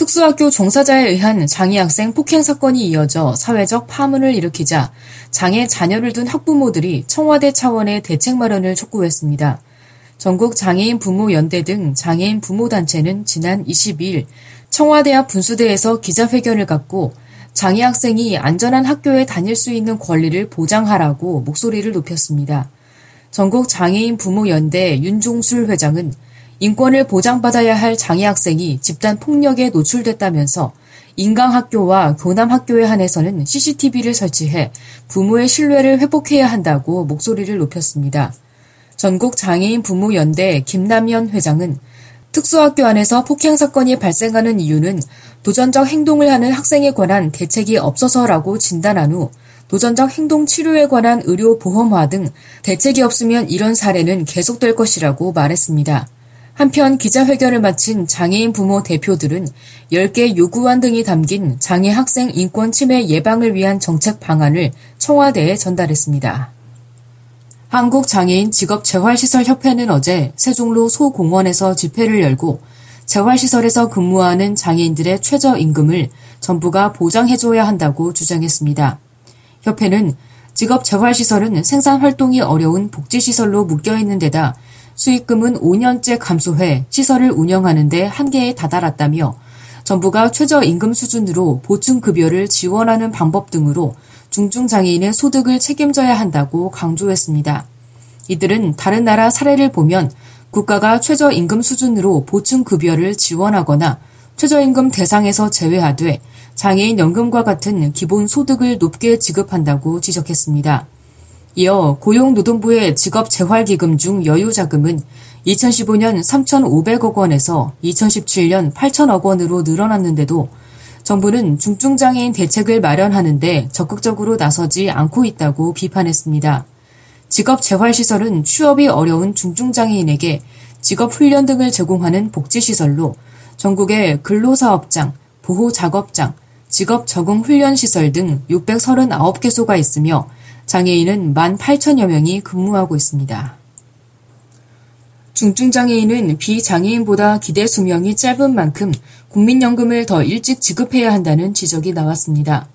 특수학교 종사자에 의한 장애 학생 폭행 사건이 이어져 사회적 파문을 일으키자 장애 자녀를 둔 학부모들이 청와대 차원의 대책 마련을 촉구했습니다. 전국 장애인 부모 연대 등 장애인 부모 단체는 지난 22일 청와대 앞 분수대에서 기자회견을 갖고 장애 학생이 안전한 학교에 다닐 수 있는 권리를 보장하라고 목소리를 높였습니다. 전국 장애인 부모 연대 윤종술 회장은 인권을 보장받아야 할 장애 학생이 집단 폭력에 노출됐다면서 인강학교와 교남학교에 한해서는 CCTV를 설치해 부모의 신뢰를 회복해야 한다고 목소리를 높였습니다. 전국 장애인 부모연대 김남현 회장은 특수학교 안에서 폭행 사건이 발생하는 이유는 도전적 행동을 하는 학생에 관한 대책이 없어서라고 진단한 후 도전적 행동 치료에 관한 의료 보험화 등 대책이 없으면 이런 사례는 계속될 것이라고 말했습니다. 한편 기자회견을 마친 장애인 부모 대표들은 10개 요구안 등이 담긴 장애 학생 인권 침해 예방을 위한 정책 방안을 청와대에 전달했습니다. 한국장애인 직업재활시설협회는 어제 세종로 소공원에서 집회를 열고 재활시설에서 근무하는 장애인들의 최저임금을 정부가 보장해줘야 한다고 주장했습니다. 협회는 직업재활시설은 생산활동이 어려운 복지시설로 묶여있는 데다 수익금은 5년째 감소해 시설을 운영하는데 한계에 다다랐다며 정부가 최저임금 수준으로 보충급여를 지원하는 방법 등으로 중증장애인의 소득을 책임져야 한다고 강조했습니다. 이들은 다른 나라 사례를 보면 국가가 최저임금 수준으로 보충급여를 지원하거나 최저임금 대상에서 제외하되 장애인 연금과 같은 기본 소득을 높게 지급한다고 지적했습니다. 이어 고용노동부의 직업재활기금 중 여유자금은 2015년 3,500억 원에서 2017년 8천억 원으로 늘어났는데도 정부는 중증장애인 대책을 마련하는데 적극적으로 나서지 않고 있다고 비판했습니다. 직업재활시설은 취업이 어려운 중증장애인에게 직업훈련 등을 제공하는 복지시설로 전국의 근로사업장, 보호작업장, 직업적응훈련시설 등 639개소가 있으며 장애인은 1만 8천여 명이 근무하고 있습니다. 중증장애인은 비장애인보다 기대 수명이 짧은 만큼 국민연금을 더 일찍 지급해야 한다는 지적이 나왔습니다.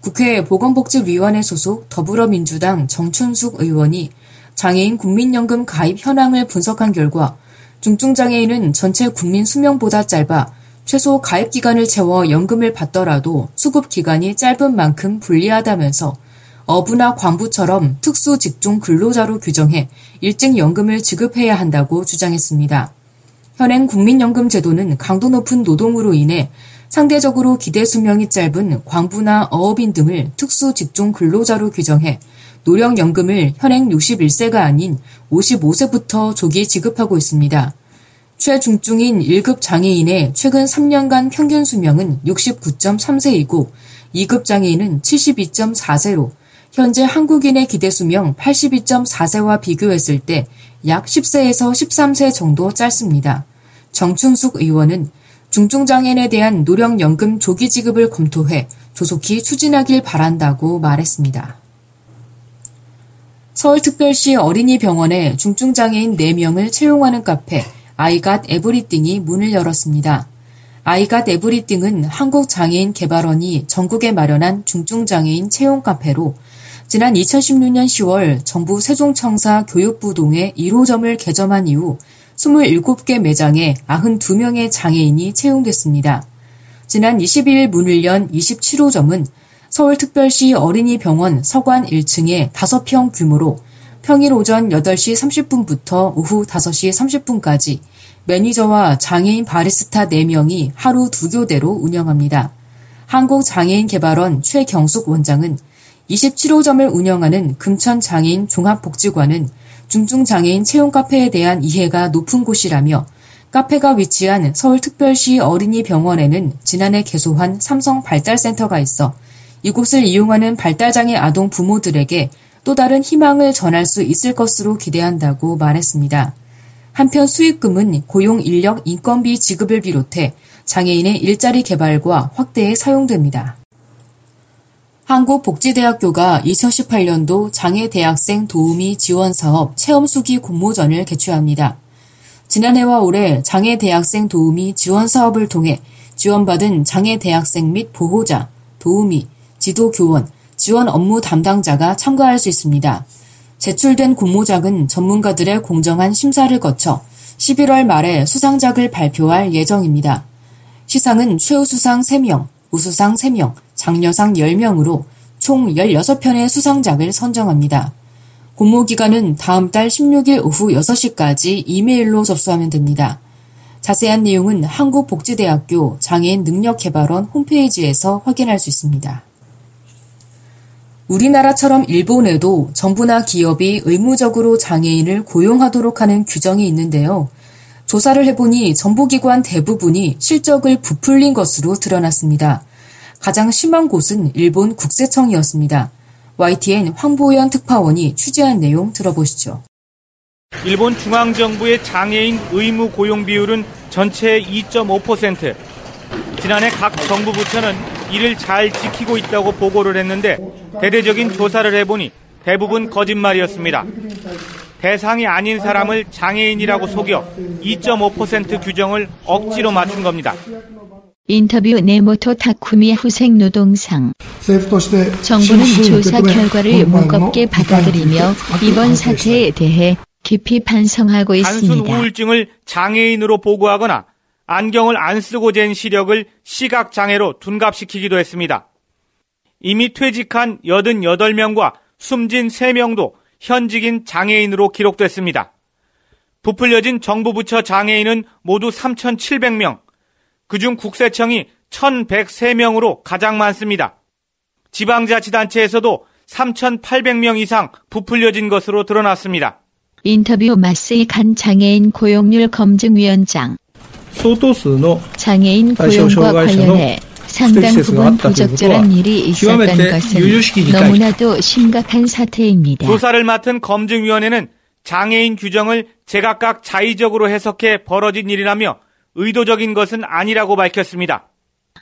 국회 보건복지위원회 소속 더불어민주당 정춘숙 의원이 장애인 국민연금 가입 현황을 분석한 결과 중증장애인은 전체 국민 수명보다 짧아 최소 가입 기간을 채워 연금을 받더라도 수급 기간이 짧은 만큼 불리하다면서 어부나 광부처럼 특수 직종 근로자로 규정해 일찍 연금을 지급해야 한다고 주장했습니다. 현행 국민연금 제도는 강도 높은 노동으로 인해 상대적으로 기대 수명이 짧은 광부나 어업인 등을 특수 직종 근로자로 규정해 노령연금을 현행 61세가 아닌 55세부터 조기 지급하고 있습니다. 최중증인 1급 장애인의 최근 3년간 평균 수명은 69.3세이고 2급 장애인은 72.4세로 현재 한국인의 기대 수명 82.4세와 비교했을 때 약 10세에서 13세 정도 짧습니다. 정춘숙 의원은 중증장애인에 대한 노령연금 조기 지급을 검토해 조속히 추진하길 바란다고 말했습니다. 서울특별시 어린이병원에 중증장애인 4명을 채용하는 카페 아이갓 에브리띵이 문을 열었습니다. 아이갓 에브리띵은 한국장애인 개발원이 전국에 마련한 중증장애인 채용 카페로 지난 2016년 10월 정부 세종청사 교육부 동에 1호점을 개점한 이후 27개 매장에 92명의 장애인이 채용됐습니다. 지난 22일 문을 연 27호점은 서울특별시 어린이병원 서관 1층에 5평 규모로 평일 오전 8시 30분부터 오후 5시 30분까지 매니저와 장애인 바리스타 4명이 하루 두 교대로 운영합니다. 한국장애인개발원 최경숙 원장은 27호점을 운영하는 금천장애인 종합복지관은 중증장애인 채용 카페에 대한 이해가 높은 곳이라며 카페가 위치한 서울특별시 어린이병원에는 지난해 개소한 삼성발달센터가 있어 이곳을 이용하는 발달장애 아동 부모들에게 또 다른 희망을 전할 수 있을 것으로 기대한다고 말했습니다. 한편 수익금은 고용 인력 인건비 지급을 비롯해 장애인의 일자리 개발과 확대에 사용됩니다. 한국복지대학교가 2018년도 장애대학생 도우미 지원사업 체험수기 공모전을 개최합니다. 지난해와 올해 장애대학생 도우미 지원사업을 통해 지원받은 장애대학생 및 보호자, 도우미, 지도교원, 지원 업무 담당자가 참가할 수 있습니다. 제출된 공모작은 전문가들의 공정한 심사를 거쳐 11월 말에 수상작을 발표할 예정입니다. 시상은 최우수상 3명, 우수상 3명, 장려상 10명으로 총 16편의 수상작을 선정합니다. 공모 기간은 다음 달 16일 오후 6시까지 이메일로 접수하면 됩니다. 자세한 내용은 한국복지대학교 장애인 능력개발원 홈페이지에서 확인할 수 있습니다. 우리나라처럼 일본에도 정부나 기업이 의무적으로 장애인을 고용하도록 하는 규정이 있는데요. 조사를 해보니 정부기관 대부분이 실적을 부풀린 것으로 드러났습니다. 가장 심한 곳은 일본 국세청이었습니다. YTN 황보현 특파원이 취재한 내용 들어보시죠. 일본 중앙정부의 장애인 의무 고용 비율은 전체의 2.5%. 지난해 각 정부 부처는 이를 잘 지키고 있다고 보고를 했는데 대대적인 조사를 해보니 대부분 거짓말이었습니다. 대상이 아닌 사람을 장애인이라고 속여 2.5% 규정을 억지로 맞춘 겁니다. 인터뷰 네모토 타쿠미 후생 노동상 정부는 조사 결과를 무겁게 받아들이며 이번 사태에 대해 깊이 반성하고 있습니다. 단순 우울증을 장애인으로 보고하거나 안경을 안 쓰고 잰 시력을 시각장애로 둔갑시키기도 했습니다. 이미 퇴직한 88명과 숨진 3명도 현직인 장애인으로 기록됐습니다. 부풀려진 정부 부처 장애인은 모두 3,700명, 그중 국세청이 1,103명으로 가장 많습니다. 지방자치단체에서도 3,800명 이상 부풀려진 것으로 드러났습니다. 인터뷰 마스이 간 장애인 고용률 검증위원장 장애인 고용과 관련해 상당 부분 부적절한 일이 있었던 것은 너무나도 심각한 사태입니다. 조사를 맡은 검증위원회는 장애인 규정을 제각각 자의적으로 해석해 벌어진 일이라며 의도적인 것은 아니라고 밝혔습니다.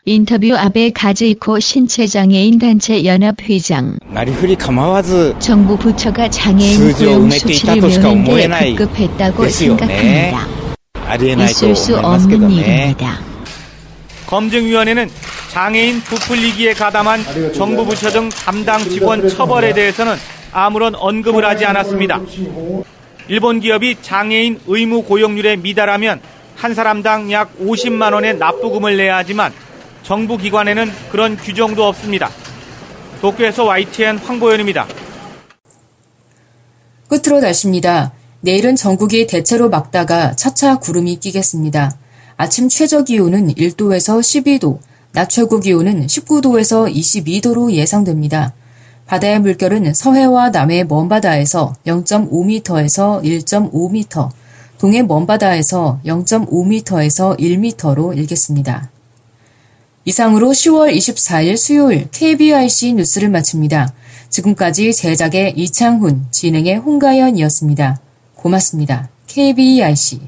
인터뷰 아베 가즈이코 신체장애인 단체 연합회장 정부 부처가 장애인 고용 수치를 메우는데 급급했다고 생각합니다. 있을 수 없는 일입니다. 검증위원회는 장애인 부풀리기에 가담한 정부 부처 등 담당 직원 처벌에 대해서는 아무런 언급을 하지 않았습니다. 일본 기업이 장애인 의무 고용률에 미달하면 한 사람당 약 50만 원의 납부금을 내야 하지만 정부 기관에는 그런 규정도 없습니다. 도쿄에서 YTN 황보현입니다. 끝으로 날씨입니다. 내일은 전국이 대체로 맑다가 차차 구름이 끼겠습니다. 아침 최저 기온은 1도에서 12도, 낮 최고 기온은 19도에서 22도로 예상됩니다. 바다의 물결은 서해와 남해 먼바다에서 0.5m에서 1.5m, 동해 먼바다에서 0.5m에서 1m로 일겠습니다. 이상으로 10월 24일 수요일 KBIC 뉴스를 마칩니다. 지금까지 제작의 이창훈, 진행의 홍가연이었습니다. 고맙습니다. KBIC